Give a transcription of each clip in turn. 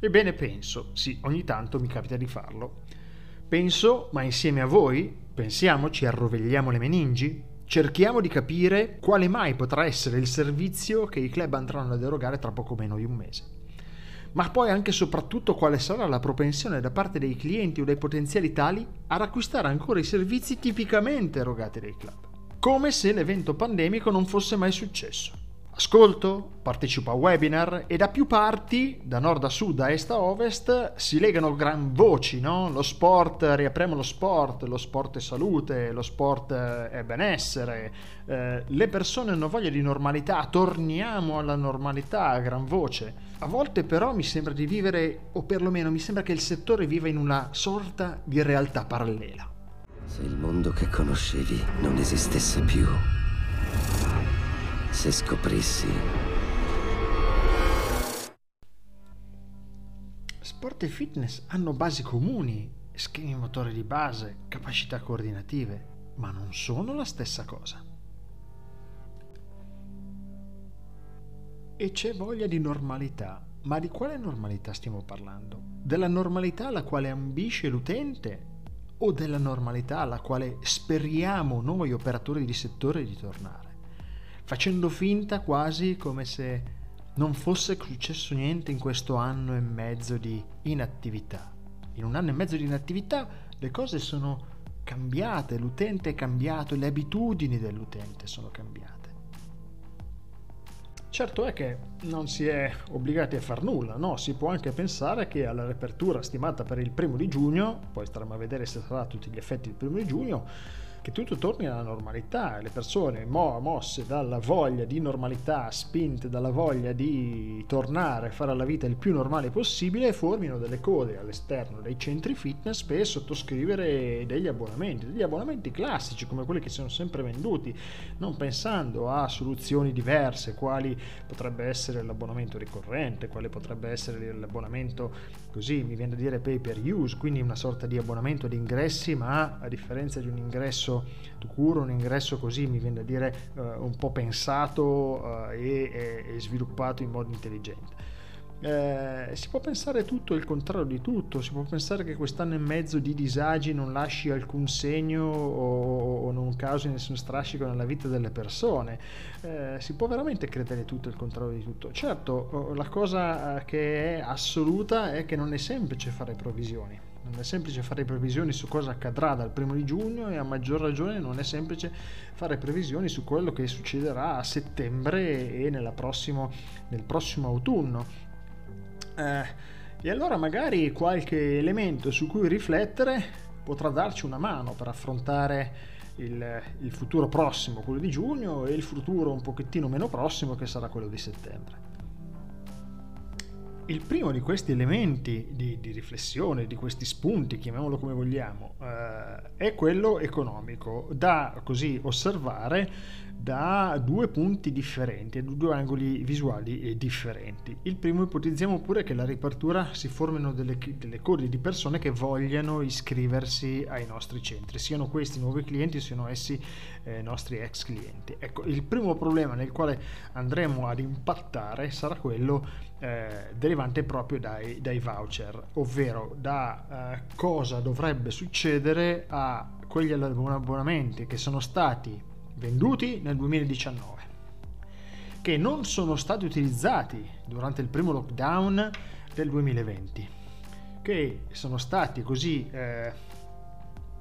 Ebbene penso, sì, ogni tanto mi capita di farlo. Penso, ma insieme a voi, pensiamo, ci arrovegliamo le meningi? Cerchiamo di capire quale mai potrà essere il servizio che i club andranno ad erogare tra poco meno di un mese. Ma poi anche e soprattutto quale sarà la propensione da parte dei clienti o dei potenziali tali ad acquistare ancora i servizi tipicamente erogati dai club. Come se l'evento pandemico non fosse mai successo ascolto, partecipo a webinar e da più parti, da nord a sud, da est a ovest, si legano gran voci, no? Lo sport, riapriamo lo sport, lo sport è salute, lo sport è benessere, eh, le persone hanno voglia di normalità, torniamo alla normalità a gran voce. A volte però mi sembra di vivere, o perlomeno mi sembra che il settore viva in una sorta di realtà parallela. Se il mondo che conoscevi non esistesse più se scoprissi... Sport e fitness hanno basi comuni, schemi motori di base, capacità coordinative, ma non sono la stessa cosa. E c'è voglia di normalità. Ma di quale normalità stiamo parlando? Della normalità alla quale ambisce l'utente o della normalità alla quale speriamo noi operatori di settore di tornare? Facendo finta quasi come se non fosse successo niente in questo anno e mezzo di inattività. In un anno e mezzo di inattività le cose sono cambiate, l'utente è cambiato, le abitudini dell'utente sono cambiate. Certo è che non si è obbligati a far nulla, no? Si può anche pensare che alla riapertura stimata per il primo di giugno, poi staremo a vedere se sarà a tutti gli effetti il primo di giugno, che tutto torni alla normalità, le persone mo- mosse dalla voglia di normalità, spinte dalla voglia di tornare a fare la vita il più normale possibile, formino delle code all'esterno dei centri fitness per sottoscrivere degli abbonamenti, degli abbonamenti classici come quelli che sono sempre venduti, non pensando a soluzioni diverse, quali potrebbe essere l'abbonamento ricorrente, quale potrebbe essere l'abbonamento così mi viene da dire pay per use, quindi una sorta di abbonamento ad ingressi, ma a differenza di un ingresso ingresso curo, un ingresso così mi viene da dire uh, un po' pensato uh, e, e, sviluppato in modo intelligente. Eh, si può pensare tutto il contrario di tutto, si può pensare che quest'anno e mezzo di disagi non lasci alcun segno o, o non causi nessun strascico nella vita delle persone, eh, si può veramente credere tutto il contrario di tutto. Certo, la cosa che è assoluta è che non è semplice fare provvisioni non è semplice fare previsioni su cosa accadrà dal primo di giugno e a maggior ragione non è semplice fare previsioni su quello che succederà a settembre e prossimo, nel prossimo autunno. Eh, e allora magari qualche elemento su cui riflettere potrà darci una mano per affrontare il, il futuro prossimo, quello di giugno, e il futuro un pochettino meno prossimo che sarà quello di settembre. Il primo di questi elementi di, di, riflessione, di questi spunti, chiamiamolo come vogliamo, eh, è quello economico, da così osservare da due punti differenti, da due angoli visuali differenti. Il primo ipotizziamo pure che alla riapertura si formino delle, delle code di persone che vogliano iscriversi ai nostri centri, siano questi nuovi clienti, siano essi eh, nostri ex clienti. Ecco, il primo problema nel quale andremo ad impattare sarà quello eh, derivante proprio dai, dai, voucher, ovvero da eh, cosa dovrebbe succedere a quegli abbonamenti che sono stati venduti nel 2019, che non sono stati utilizzati durante il primo lockdown del 2020, che sono stati così eh,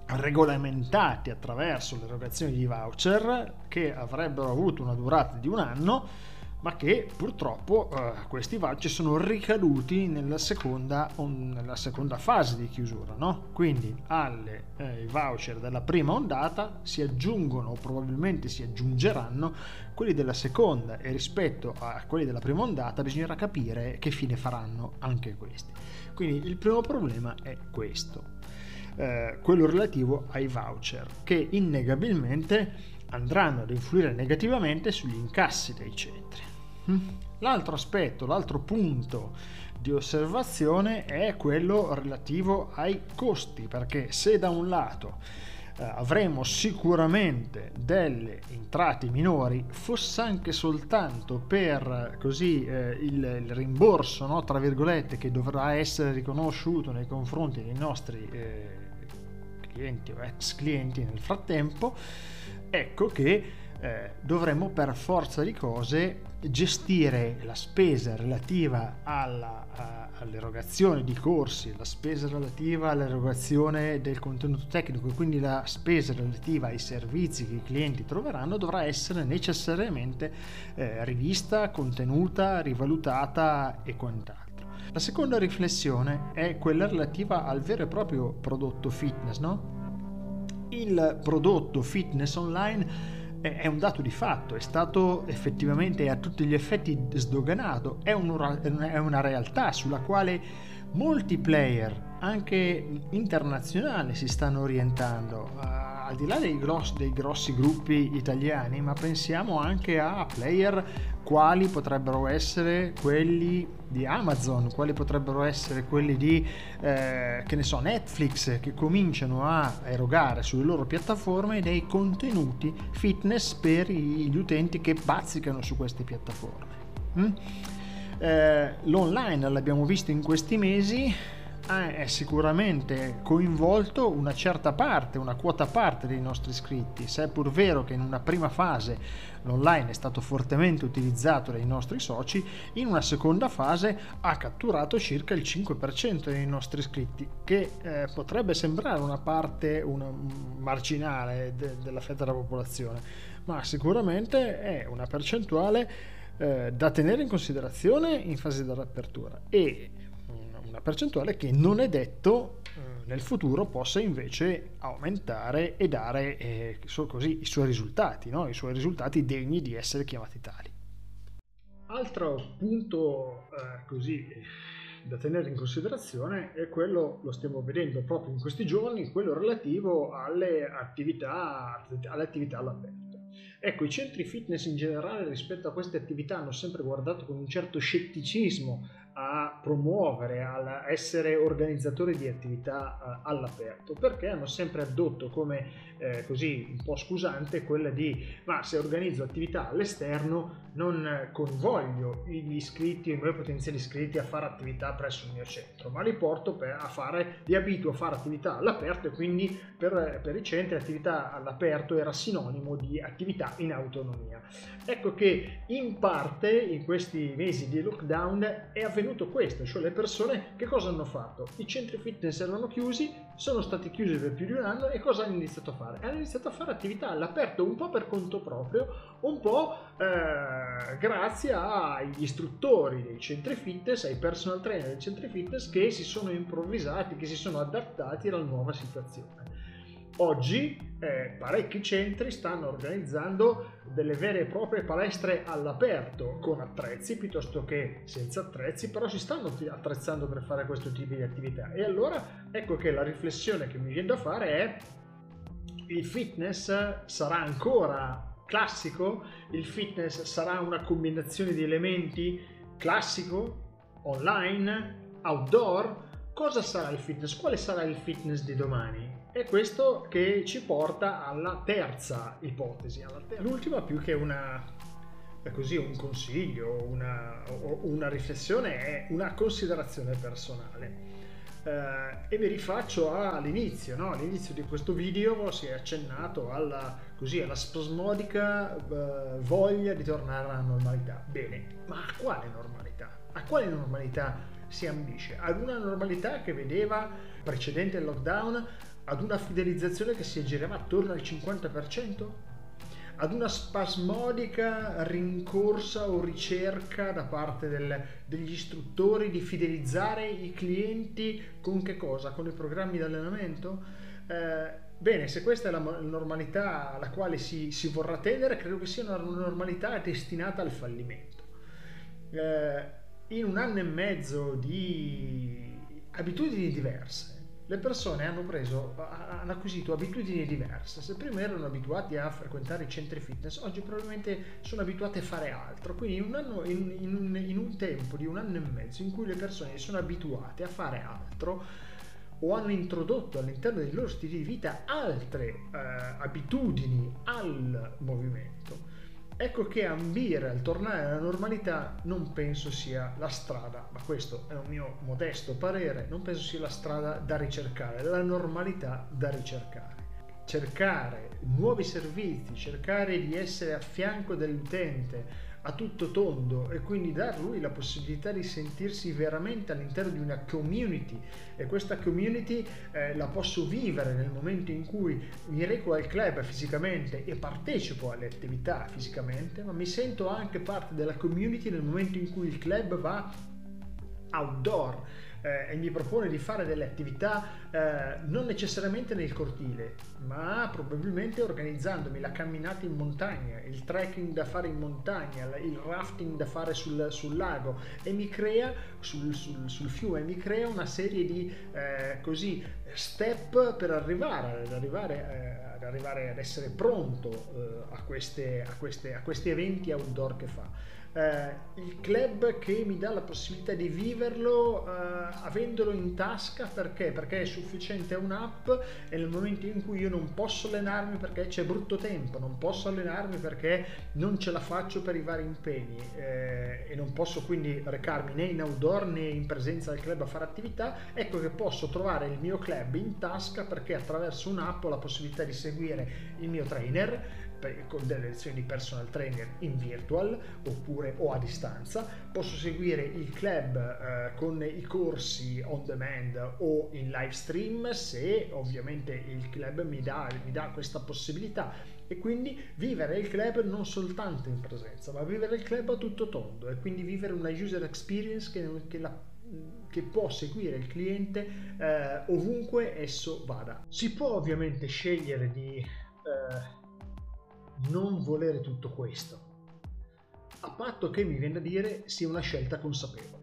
regolamentati attraverso l'erogazione di voucher che avrebbero avuto una durata di un anno ma che purtroppo eh, questi voucher sono ricaduti nella seconda, nella seconda fase di chiusura. No? Quindi ai eh, voucher della prima ondata si aggiungono o probabilmente si aggiungeranno quelli della seconda e rispetto a quelli della prima ondata bisognerà capire che fine faranno anche questi. Quindi il primo problema è questo. Eh, quello relativo ai voucher che innegabilmente andranno ad influire negativamente sugli incassi dei centri. Mm. L'altro aspetto, l'altro punto di osservazione è quello relativo ai costi, perché se da un lato eh, avremo sicuramente delle entrate minori, fosse anche soltanto per così eh, il, il, rimborso, no, tra virgolette, che dovrà essere riconosciuto nei confronti dei nostri eh, clienti o ex clienti nel frattempo, ecco che eh, dovremmo per forza di cose gestire la spesa relativa alla, a, all'erogazione di corsi, la spesa relativa all'erogazione del contenuto tecnico e quindi la spesa relativa ai servizi che i clienti troveranno dovrà essere necessariamente eh, rivista, contenuta, rivalutata e quant'altro. La seconda riflessione è quella relativa al vero e proprio prodotto fitness, no? Il prodotto fitness online è un dato di fatto, è stato effettivamente a tutti gli effetti sdoganato, è, un, è una realtà sulla quale molti player, anche internazionali, si stanno orientando, uh, al di là dei grossi, dei grossi gruppi italiani, ma pensiamo anche a player quali potrebbero essere quelli di Amazon, quali potrebbero essere quelli di, eh, che ne so, Netflix, che cominciano a erogare sulle loro piattaforme dei contenuti fitness per gli utenti che bazzicano su queste piattaforme. Mm? Eh, l'online l'abbiamo visto in questi mesi, è sicuramente coinvolto una certa parte, una quota parte dei nostri iscritti, se è pur vero che in una prima fase l'online è stato fortemente utilizzato dai nostri soci, in una seconda fase ha catturato circa il 5% dei nostri iscritti, che eh, potrebbe sembrare una parte una, marginale de, della fetta della popolazione, ma sicuramente è una percentuale eh, da tenere in considerazione in fase di apertura. E una percentuale che non è detto eh, nel futuro possa invece aumentare e dare eh, così, i suoi risultati, no? i suoi risultati degni di essere chiamati tali. Altro punto eh, così da tenere in considerazione è quello, lo stiamo vedendo proprio in questi giorni, quello relativo alle attività, alle attività all'aperto. Ecco, i centri fitness in generale rispetto a queste attività hanno sempre guardato con un certo scetticismo a promuovere, a essere organizzatori di attività uh, all'aperto, perché hanno sempre addotto come eh, così un po' scusante quella di ma se organizzo attività all'esterno non convoglio gli iscritti, i miei potenziali iscritti a fare attività presso il mio centro, ma li porto per, a fare, li abituo a fare attività all'aperto e quindi per, per i centri attività all'aperto era sinonimo di attività in autonomia. Ecco che in parte in questi mesi di lockdown è avvenuto questo, cioè le persone che cosa hanno fatto? I centri fitness erano chiusi, sono stati chiusi per più di un anno e cosa hanno iniziato a fare? Hanno iniziato a fare attività all'aperto un po' per conto proprio, un po' eh, grazie agli istruttori dei centri fitness, ai personal trainer dei centri fitness che si sono improvvisati, che si sono adattati alla nuova situazione. Oggi eh, parecchi centri stanno organizzando delle vere e proprie palestre all'aperto con attrezzi piuttosto che senza attrezzi, però si stanno attrezzando per fare questo tipo di attività. E allora ecco che la riflessione che mi viene da fare è il fitness sarà ancora classico? Il fitness sarà una combinazione di elementi classico, online, outdoor? Cosa sarà il fitness? Quale sarà il fitness di domani? È questo che ci porta alla terza ipotesi. Alla ter- L'ultima più che una, così, un consiglio, una, una riflessione, è una considerazione personale. Eh, e mi rifaccio all'inizio, no? all'inizio di questo video si è accennato alla, così, alla spasmodica eh, voglia di tornare alla normalità. Bene, ma a quale normalità? A quale normalità si ambisce? Ad una normalità che vedeva precedente al lockdown ad una fidelizzazione che si aggirava attorno al 50%? Ad una spasmodica rincorsa o ricerca da parte del, degli istruttori di fidelizzare i clienti con che cosa? Con i programmi di allenamento? Eh, Bene, se questa è la normalità alla quale si, si, vorrà tendere, credo che sia una normalità destinata al fallimento. Eh, in un anno e mezzo di abitudini diverse, le persone hanno, preso, hanno acquisito abitudini diverse. Se prima erano abituati a frequentare i centri fitness, oggi probabilmente sono abituati a fare altro. Quindi in un, anno, in, in, in un tempo di un anno e mezzo in cui le persone sono abituate a fare altro, o hanno introdotto all'interno dei loro stili di vita altre eh, abitudini al movimento. Ecco che ambire al tornare alla normalità non penso sia la strada, ma questo è un mio modesto parere, non penso sia la strada da ricercare, la normalità da ricercare. Cercare nuovi servizi, cercare di essere a fianco dell'utente, a tutto tondo e quindi dar lui la possibilità di sentirsi veramente all'interno di una community. E questa community eh, la posso vivere nel momento in cui mi reco al club fisicamente e partecipo alle attività fisicamente, ma mi sento anche parte della community nel momento in cui il club va outdoor eh, e mi propone di fare delle attività eh, non necessariamente nel cortile, ma probabilmente organizzandomi la camminata in montagna, il trekking da fare in montagna, il rafting da fare sul, sul lago. E mi crea sul, sul, sul, fiume, mi crea una serie di eh, così step per arrivare, ad arrivare, eh, ad, arrivare ad essere pronto eh, a, queste, a, queste, a questi eventi outdoor che fa eh, il club che mi dà la possibilità di viverlo eh, avendolo in tasca perché? Perché è sufficiente un'app e nel momento in cui io non posso allenarmi perché c'è brutto tempo, non posso allenarmi perché non ce la faccio per i vari impegni eh, e non posso quindi recarmi né in outdoor né in presenza del club a fare attività, ecco che posso trovare il mio club in tasca perché attraverso un'app ho la possibilità di seguire il mio trainer con delle lezioni di personal trainer in virtual oppure o a distanza, posso seguire il club eh, con i corsi on demand o in live stream se ovviamente il club mi dà, mi dà questa possibilità e quindi vivere il club non soltanto in presenza ma vivere il club a tutto tondo e quindi vivere una user experience che, che la che può seguire il cliente eh, ovunque esso vada. Si può ovviamente scegliere di eh, non volere tutto questo, a patto che mi viene a dire sia una scelta consapevole.